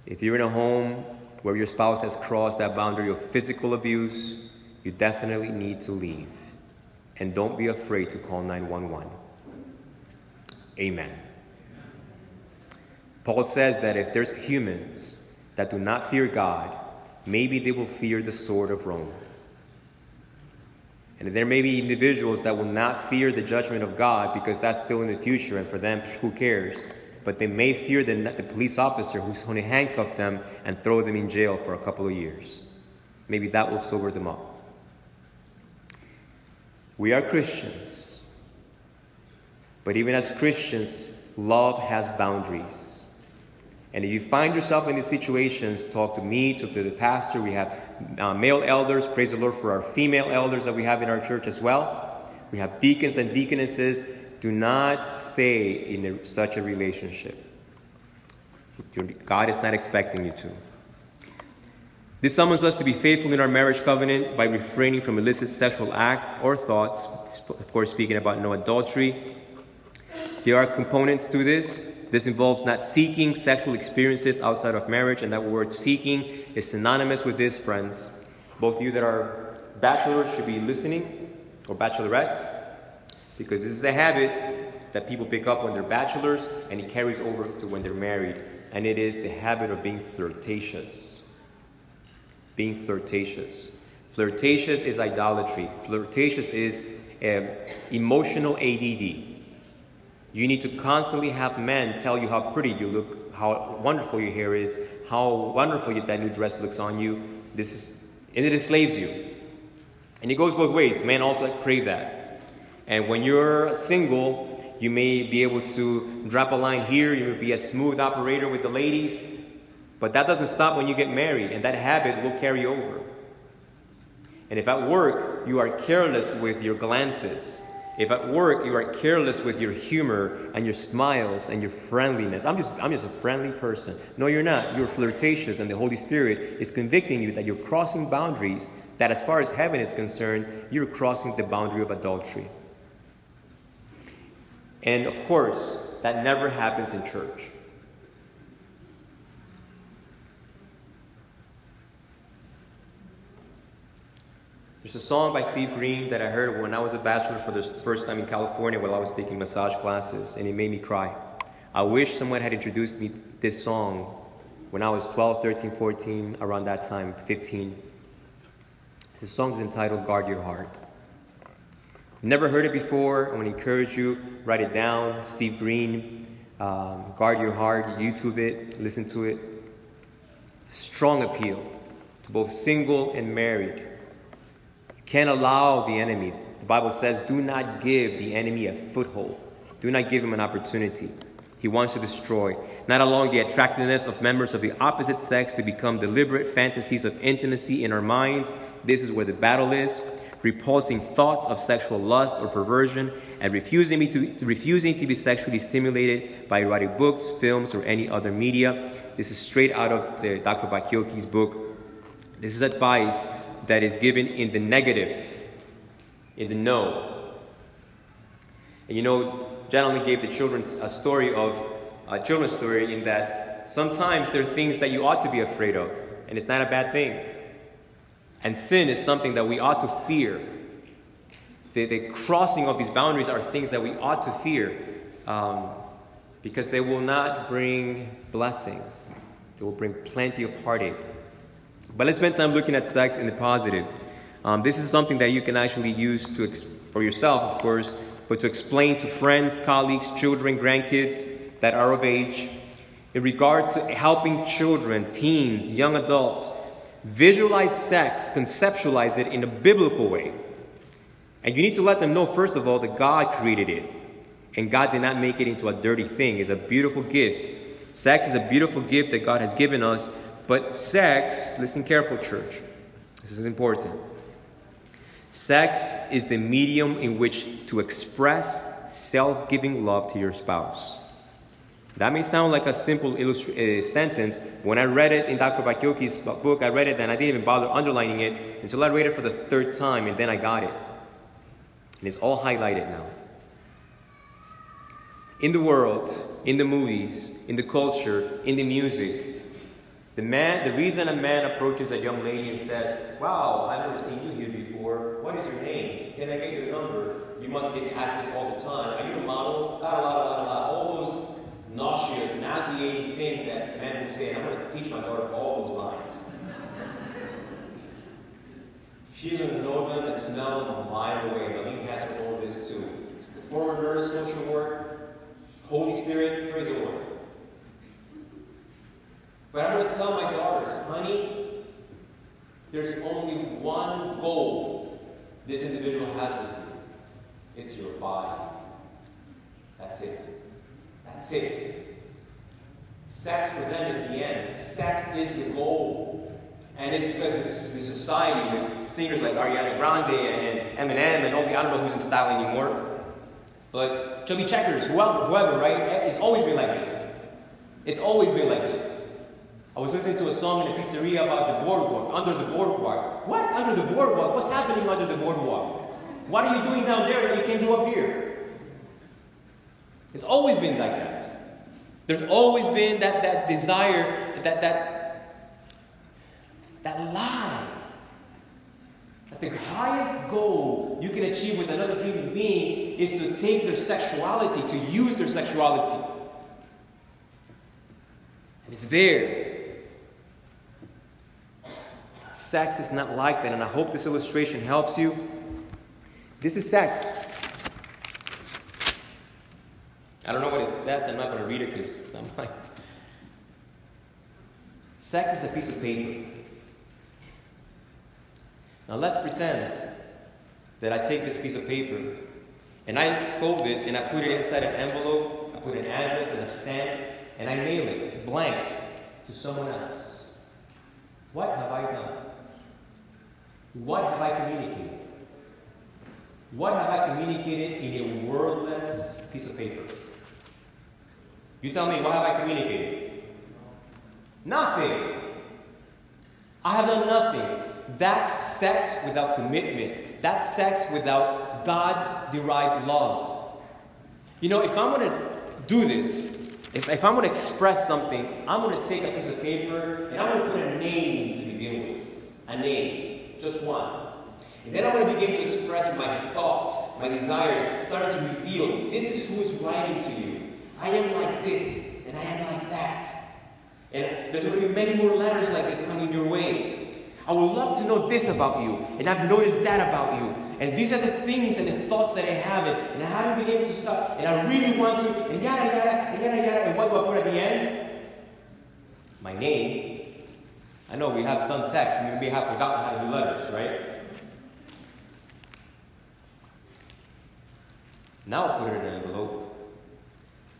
[SPEAKER 1] if you're in a home where your spouse has crossed that boundary of physical abuse, you definitely need to leave and don't be afraid to call 911. Amen. Paul says that if there's humans that do not fear God, maybe they will fear the sword of Rome. And there may be individuals that will not fear the judgment of God because that's still in the future, and for them, who cares? But they may fear the, the police officer who's going to handcuff them and throw them in jail for a couple of years. Maybe that will sober them up. We are Christians. But even as Christians, love has boundaries. And if you find yourself in these situations, talk to me, talk to the pastor. We have uh, male elders. Praise the Lord for our female elders that we have in our church as well. We have deacons and deaconesses. Do not stay in a, such a relationship. God is not expecting you to. This summons us to be faithful in our marriage covenant by refraining from illicit sexual acts or thoughts, of course, speaking about no adultery. There are components to this. This involves not seeking sexual experiences outside of marriage, and that word seeking is synonymous with this, friends. Both you that are bachelors should be listening, or bachelorettes, because this is a habit that people pick up when they're bachelors and it carries over to when they're married, and it is the habit of being flirtatious being flirtatious. Flirtatious is idolatry. Flirtatious is um, emotional ADD. You need to constantly have men tell you how pretty you look, how wonderful your hair is, how wonderful that new dress looks on you. This is, and it enslaves you. And it goes both ways. Men also crave that. And when you're single, you may be able to drop a line here. You may be a smooth operator with the ladies. But that doesn't stop when you get married, and that habit will carry over. And if at work you are careless with your glances, if at work you are careless with your humor and your smiles and your friendliness, I'm just, I'm just a friendly person. No, you're not. You're flirtatious, and the Holy Spirit is convicting you that you're crossing boundaries, that as far as heaven is concerned, you're crossing the boundary of adultery. And of course, that never happens in church. There's a song by Steve Green that I heard when I was a bachelor for the first time in California while I was taking massage classes, and it made me cry. I wish someone had introduced me this song when I was 12, 13, 14, around that time, 15. The song is entitled Guard Your Heart. Never heard it before. I want to encourage you, write it down. Steve Green, um, Guard Your Heart, YouTube it, listen to it. Strong appeal to both single and married can't allow the enemy. The Bible says, do not give the enemy a foothold. Do not give him an opportunity. He wants to destroy, not allowing the attractiveness of members of the opposite sex to become deliberate fantasies of intimacy in our minds. This is where the battle is. Repulsing thoughts of sexual lust or perversion and refusing, me to, refusing to be sexually stimulated by erotic books, films, or any other media. This is straight out of the Dr. Bacchiocchi's book. This is advice that is given in the negative, in the no. And you know, Jan gave the children a story of a children's story in that sometimes there are things that you ought to be afraid of, and it's not a bad thing. And sin is something that we ought to fear. The, the crossing of these boundaries are things that we ought to fear um, because they will not bring blessings, they will bring plenty of heartache. But let's spend time looking at sex in the positive. Um, this is something that you can actually use to for yourself, of course, but to explain to friends, colleagues, children, grandkids that are of age. In regards to helping children, teens, young adults visualize sex, conceptualize it in a biblical way. And you need to let them know, first of all, that God created it. And God did not make it into a dirty thing. It's a beautiful gift. Sex is a beautiful gift that God has given us. But sex, listen careful, church. This is important. Sex is the medium in which to express self giving love to your spouse. That may sound like a simple illustra- uh, sentence. When I read it in Dr. Bacchiocchi's book, I read it and I didn't even bother underlining it until I read it for the third time and then I got it. And it's all highlighted now. In the world, in the movies, in the culture, in the music, the man, the reason a man approaches a young lady and says, Wow, I've never seen you here before. What is your name? Can I get your number? You must get asked this all the time. Are you a model? La la la la la. All those nauseous, nauseating things that men will say. And I'm going to teach my daughter all those lines. She's going to know them and smell them a mile away. Link has all of this too. The former nurse, social work, Holy Spirit, praise the Lord. But I'm going to tell my daughters, honey, there's only one goal this individual has with you. It's your body. That's it. That's it. Sex for them is the end. Sex is the goal. And it's because this, is this society with singers like Ariana Grande and Eminem and all the, I don't know who's in style anymore. But Chubby Checkers, whoever, whoever, right? It's always been like this. It's always been like this. I was listening to a song in a pizzeria about the boardwalk, under the boardwalk. What? Under the boardwalk? What's happening under the boardwalk? What are you doing down there that you can't do up here? It's always been like that. There's always been that, that desire, that, that, that lie. That the highest goal you can achieve with another human being is to take their sexuality, to use their sexuality. And it's there. Sex is not like that, and I hope this illustration helps you. This is sex. I don't know what it says, I'm not going to read it because I'm like. Sex is a piece of paper. Now let's pretend that I take this piece of paper and I fold it and I put it inside an envelope, I put an address and a stamp, and I mail it blank to someone else. What have I done? What have I communicated? What have I communicated in a wordless piece of paper? You tell me, what have I communicated? Nothing. I have done nothing. That's sex without commitment. That's sex without God derived love. You know, if I'm going to do this, if, if I'm going to express something, I'm going to take a piece of paper and I'm going to put a name to begin with. A name. Just one. And then I'm going to begin to express my thoughts, my desires, start to reveal this is who is writing to you. I am like this, and I am like that. And there's going to be many more letters like this coming your way. I would love to know this about you, and I've noticed that about you. And these are the things and the thoughts that I have, and, I haven't been able to stop, and I really want to, and yada yada, and yada yada. And what do I put at the end? My name. I know we have done text, we may have forgotten how to do letters, right? Now I put it in an envelope.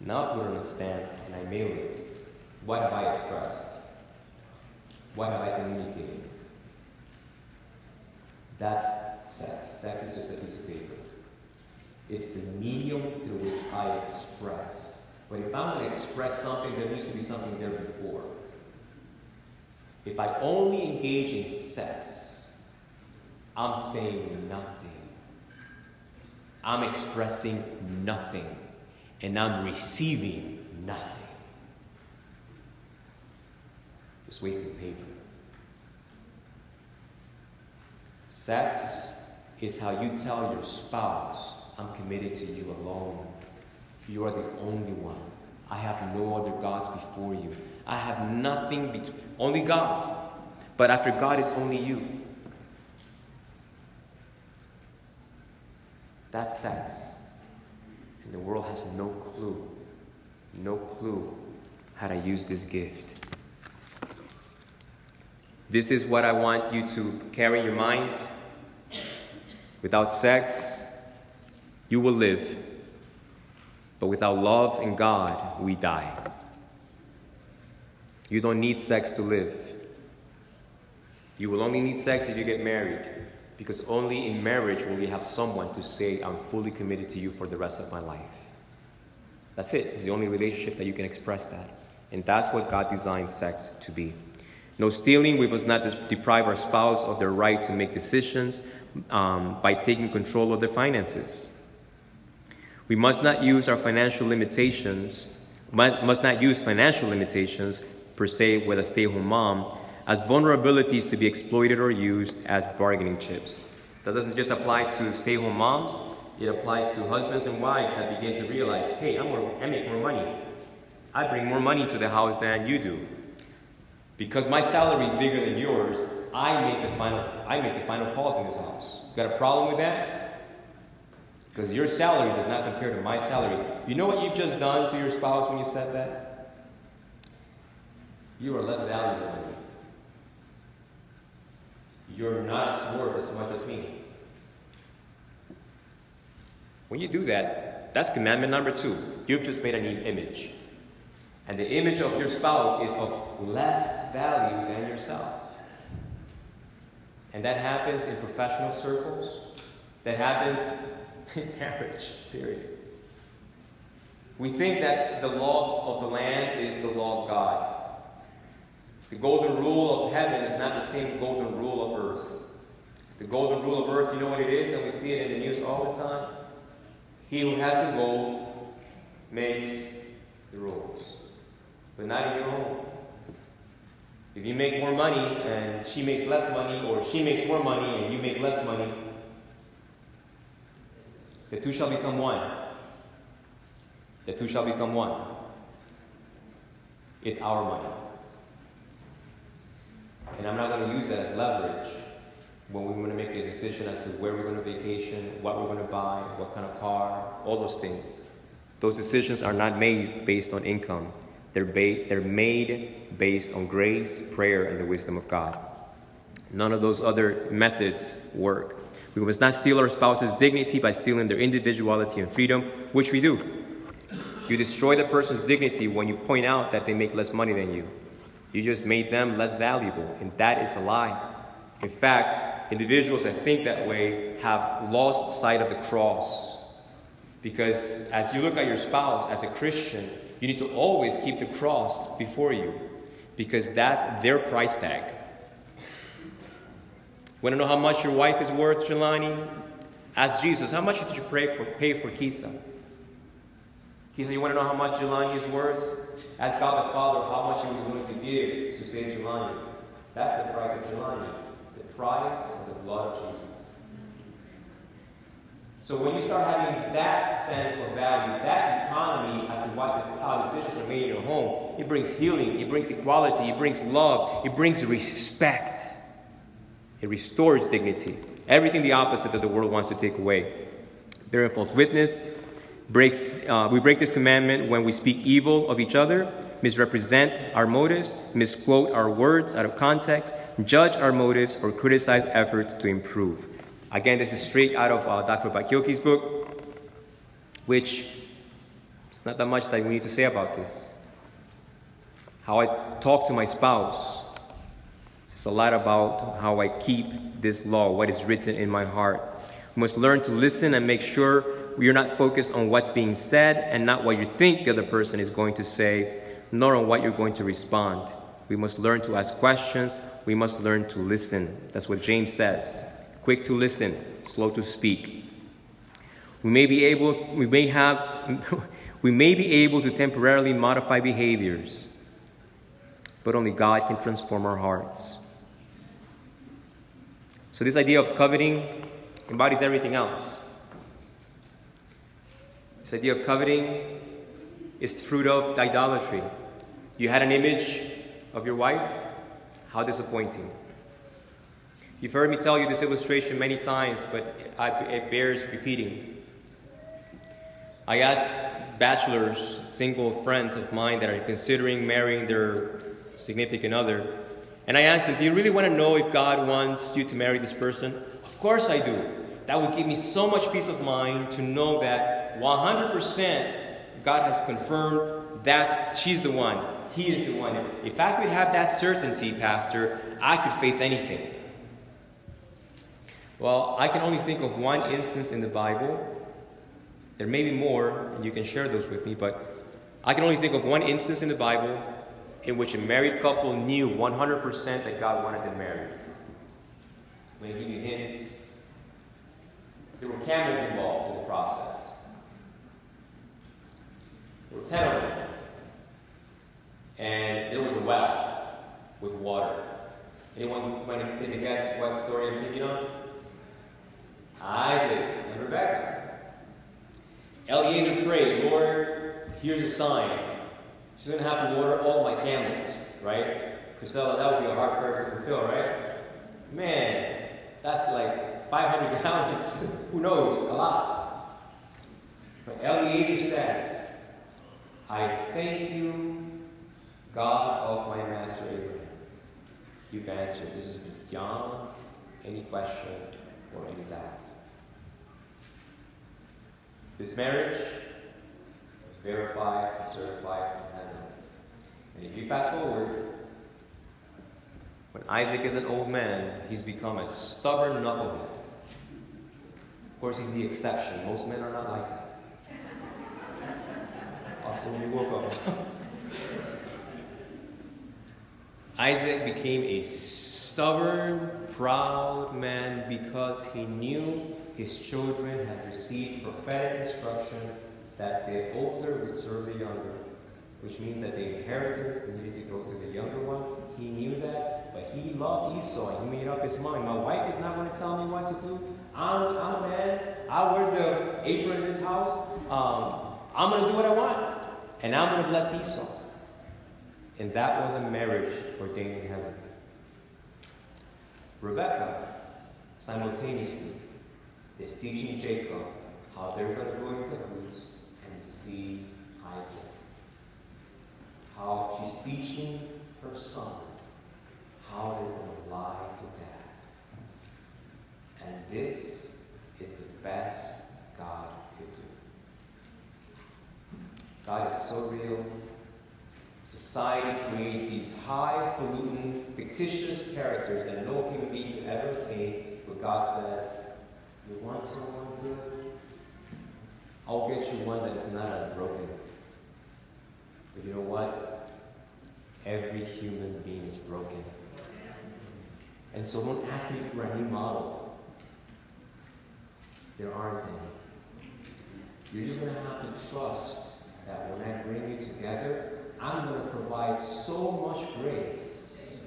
[SPEAKER 1] Now I put it on a stamp and I mail it. What have I expressed? What have I communicated? That's sex. Sex is just a piece of paper. It's the medium through which I express. But if I'm going to express something, there needs to be something there before. If I only engage in sex, I'm saying nothing. I'm expressing nothing. And I'm receiving nothing. Just wasting paper. Sex is how you tell your spouse, I'm committed to you alone. You are the only one. I have no other gods before you. I have nothing between, only God. But after God, it's only you. That sex. And the world has no clue, no clue how to use this gift. This is what I want you to carry in your minds. Without sex, you will live. But without love and God, we die. You don't need sex to live. You will only need sex if you get married. Because only in marriage will you have someone to say, I'm fully committed to you for the rest of my life. That's it. It's the only relationship that you can express that. And that's what God designed sex to be. No stealing. We must not deprive our spouse of their right to make decisions um, by taking control of their finances. We must not use our financial limitations, must, must not use financial limitations per se with a stay home mom as vulnerabilities to be exploited or used as bargaining chips. That doesn't just apply to stay home moms, it applies to husbands and wives that begin to realize hey, I'm more, I make more money. I bring more money to the house than you do. Because my salary is bigger than yours, I make the final, I make the final calls in this house. You Got a problem with that? Because your salary does not compare to my salary. You know what you've just done to your spouse when you said that? You are less valuable than me you're not as worth as much as me. When you do that, that's commandment number two. You've just made an image. And the image of your spouse is of less value than yourself. And that happens in professional circles, that happens in marriage, period. We think that the law of the land is the law of God. The golden rule of heaven is not the same golden rule of earth. The golden rule of earth, you know what it is? And we see it in the news all the time. He who has the gold makes the rules, but not in your home. If you make more money and she makes less money, or she makes more money and you make less money, the two shall become one. The two shall become one. It's our money. And I'm not going to use that as leverage when we want to make a decision as to where we're going to vacation, what we're going to buy, what kind of car, all those things. Those decisions are not made based on income. They're, ba- they're made based on grace, prayer, and the wisdom of God. None of those other methods work. We must not steal our spouse's dignity by stealing their individuality and freedom, which we do. You destroy the person's dignity when you point out that they make less money than you. You just made them less valuable, and that is a lie. In fact, individuals that think that way have lost sight of the cross. Because as you look at your spouse as a Christian, you need to always keep the cross before you, because that's their price tag. Want to know how much your wife is worth, Jelani? Ask Jesus, how much did you pay for, pay for Kisa? He said, You want to know how much Jelani is worth? Ask God the Father how much He was willing to give to save Jelani. That's the price of Jelani. The price of the blood of Jesus. So when you start having that sense of value, that economy as to what how decisions are made in your home, it brings healing, it brings equality, it brings love, it brings respect. It restores dignity. Everything the opposite that the world wants to take away. Bearing false witness, breaks, uh, we break this commandment when we speak evil of each other, misrepresent our motives, misquote our words out of context, judge our motives, or criticize efforts to improve. Again, this is straight out of uh, Dr. Bacchiocchi's book, which it's not that much that we need to say about this. How I talk to my spouse. It's a lot about how I keep this law, what is written in my heart. We must learn to listen and make sure you're not focused on what's being said and not what you think the other person is going to say, nor on what you're going to respond. We must learn to ask questions. We must learn to listen. That's what James says. Quick to listen, slow to speak. We may be able, we may have, we may be able to temporarily modify behaviors, but only God can transform our hearts. So, this idea of coveting embodies everything else. This idea of coveting is the fruit of idolatry. You had an image of your wife? How disappointing. You've heard me tell you this illustration many times, but it bears repeating. I asked bachelors, single friends of mine that are considering marrying their significant other, and I asked them, Do you really want to know if God wants you to marry this person? Of course I do. That would give me so much peace of mind to know that 100% God has confirmed that she's the one. He is the one. If, I could have that certainty, Pastor, I could face anything. Well, I can only think of one instance in the Bible. There may be more, and you can share those with me, but I can only think of one instance in the Bible in which a married couple knew 100% that God wanted them married. Let give you hints. There were cameras involved in the process. Were 10 of them. And there was a well with water. Anyone want to take a guess what story I'm thinking of? Isaac and Rebecca. Eliezer prayed, Lord, here's a sign. She's going to have to water all my camels, right? Priscilla, that would be a hard prayer to fulfill, right? Man, that's like 500 gallons. Who knows? A lot. But Eliezer says, I thank you, God of my master Abraham. You've answered. This is beyond any question or any doubt. This marriage, verified, and certified from heaven. And if you fast forward, when Isaac is an old man, he's become a stubborn knucklehead. Of course, he's the exception. Most men are not like that. Also, you woke up. Isaac became a stubborn, proud man because he knew his children had received prophetic instruction that the older would serve the younger, which means that the inheritance needed to go to the younger one. He knew that, but he loved Esau he made up his mind. My wife is not going to tell me what to do. I'm, I'm a man. I wear the apron in this house. Um, I'm going to do what I want. And I'm going to bless Esau. And that was a marriage ordained in heaven. Rebecca, simultaneously, is teaching Jacob how they're going to go in cahoots and see Isaac. How she's teaching her son how they're going to lie to dad. And this is the best God. God is so real. Society creates these highfalutin, fictitious characters that no human being can ever attain, but God says, you want someone good? I'll get you one that is not as broken. But you know what? Every human being is broken. And so don't ask me for a new model. There aren't any. You're just going to have to trust that when I bring you together, I'm going to provide so much grace.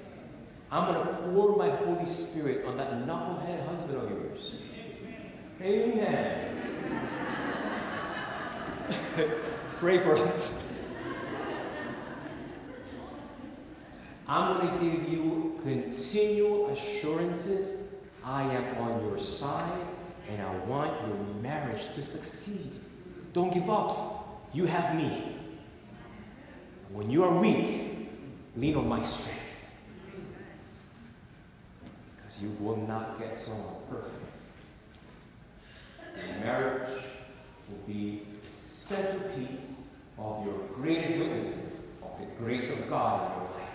[SPEAKER 1] I'm going to pour my Holy Spirit on that knucklehead husband of yours. Amen. Pray for us. I'm going to give you continual assurances. I am on your side, and I want your marriage to succeed. Don't give up. You have me. When you are weak, lean on my strength. Because you will not get someone perfect Your marriage will be the centerpiece of your greatest witnesses of the grace of God in your life.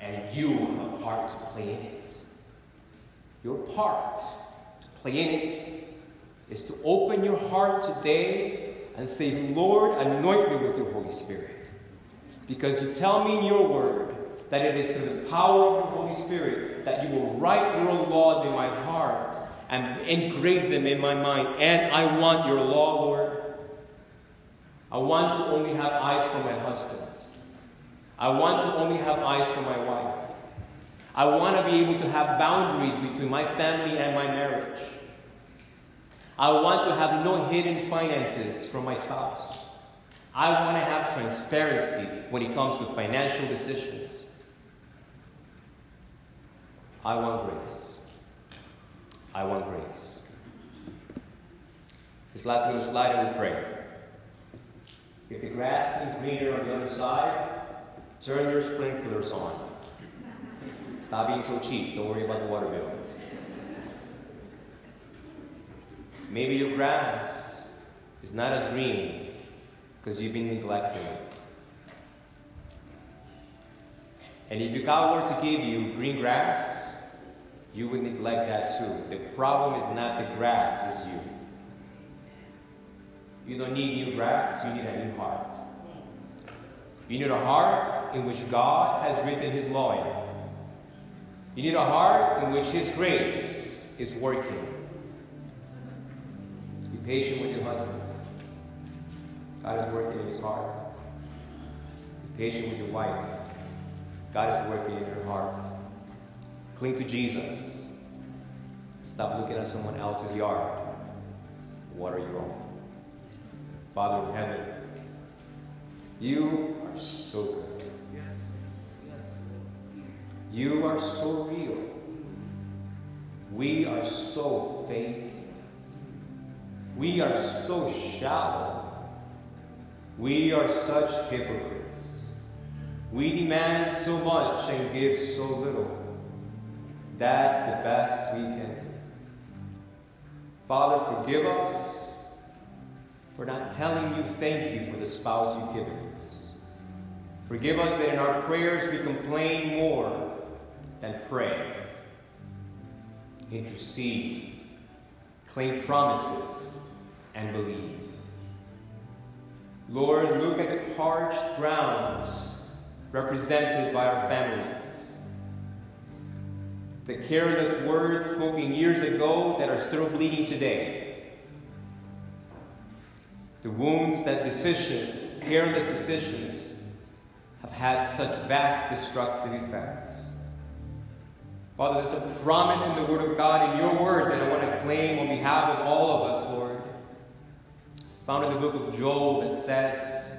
[SPEAKER 1] And you have a part to play in it. Your part to play in it is to open your heart today and say, Lord, anoint me with your Holy Spirit. Because you tell me in your word that it is through the power of the Holy Spirit that you will write your laws in my heart and engrave them in my mind. And I want your law, Lord. I want to only have eyes for my husbands. I want to only have eyes for my wife. I want to be able to have boundaries between my family and my marriage. I want to have no hidden finances from my spouse. I want to have transparency when it comes to financial decisions. I want grace. I want grace. This last little slide, I will pray. If the grass seems greener on the other side, turn your sprinklers on. Stop being so cheap. Don't worry about the water bill. Maybe your grass is not as green because you've been neglecting it. And if God were to give you green grass, you would neglect that too. The problem is not the grass, it's you. You don't need new grass, you need a new heart. You need a heart in which God has written His law in. You need a heart in which His grace is working. Be patient with your husband. God is working in his heart. Be patient with your wife. God is working in your heart. Cling to Jesus. Stop looking at someone else's yard. Water your own. Father in heaven, you are so good. Yes. Yes. You are so real. We are so fake. We are so shallow. We are such hypocrites. We demand so much and give so little. That's the best we can do. Father, forgive us for not telling you thank you for the spouse you've given us. Forgive us that in our prayers we complain more than pray, intercede, claim promises, and believe. Lord, look at the parched grounds represented by our families. The careless words spoken years ago that are still bleeding today. The wounds that decisions, careless decisions, have had such vast destructive effects. Father, there's a promise in the Word of God, in your Word, that I want to claim on behalf of all of us, Lord. Found in the book of Joel that says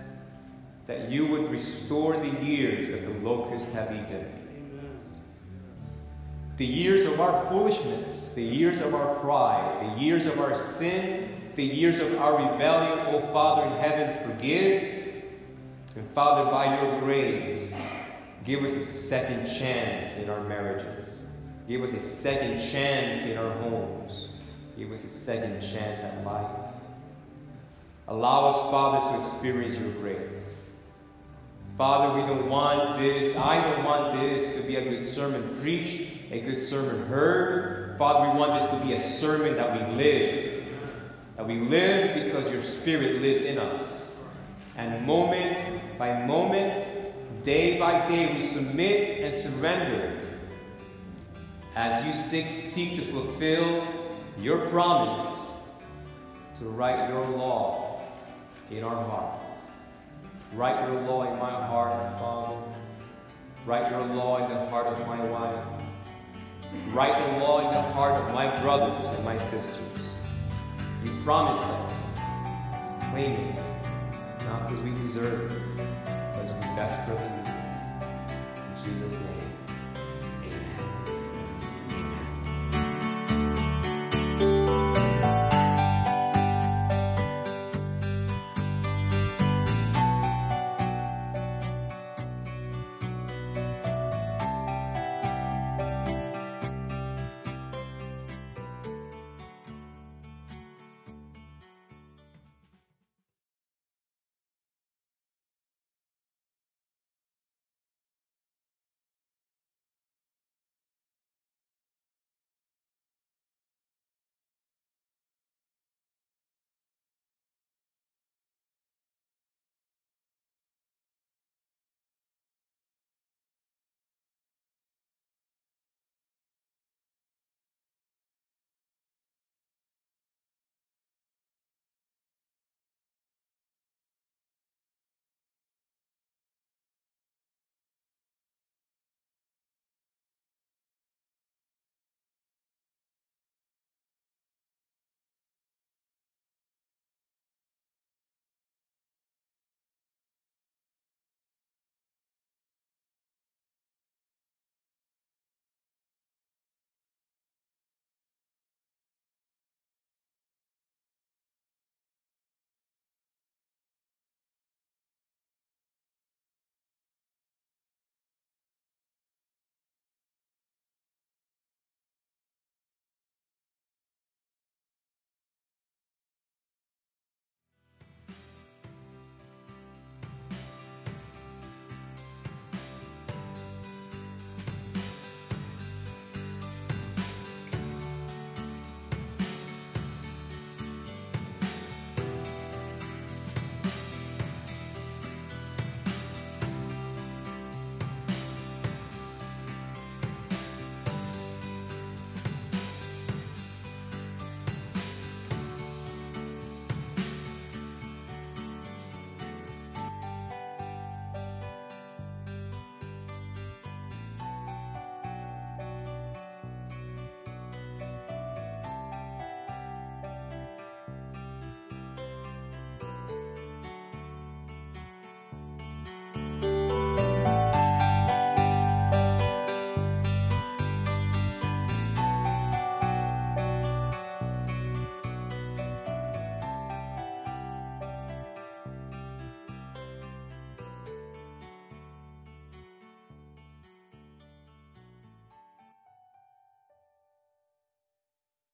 [SPEAKER 1] that you would restore the years that the locusts have eaten. The years of our foolishness, the years of our pride, the years of our sin, the years of our rebellion, oh Father in heaven, forgive. And Father, by your grace, give us a second chance in our marriages. Give us a second chance in our homes. Give us a second chance at life. Allow us, Father, to experience your grace. Father, we don't want this, I don't want this to be a good sermon preached, a good sermon heard. Father, we want this to be a sermon that we live. That we live because your Spirit lives in us. And moment by moment, day by day, we submit and surrender as you seek, seek to fulfill your promise to write your law in our hearts. Write your law in my heart, Father. Write your law in the heart of my wife. Write the law in the heart of my brothers and my sisters. You promised us. Claim it. Not because we deserve it, because we desperately need. In Jesus' name.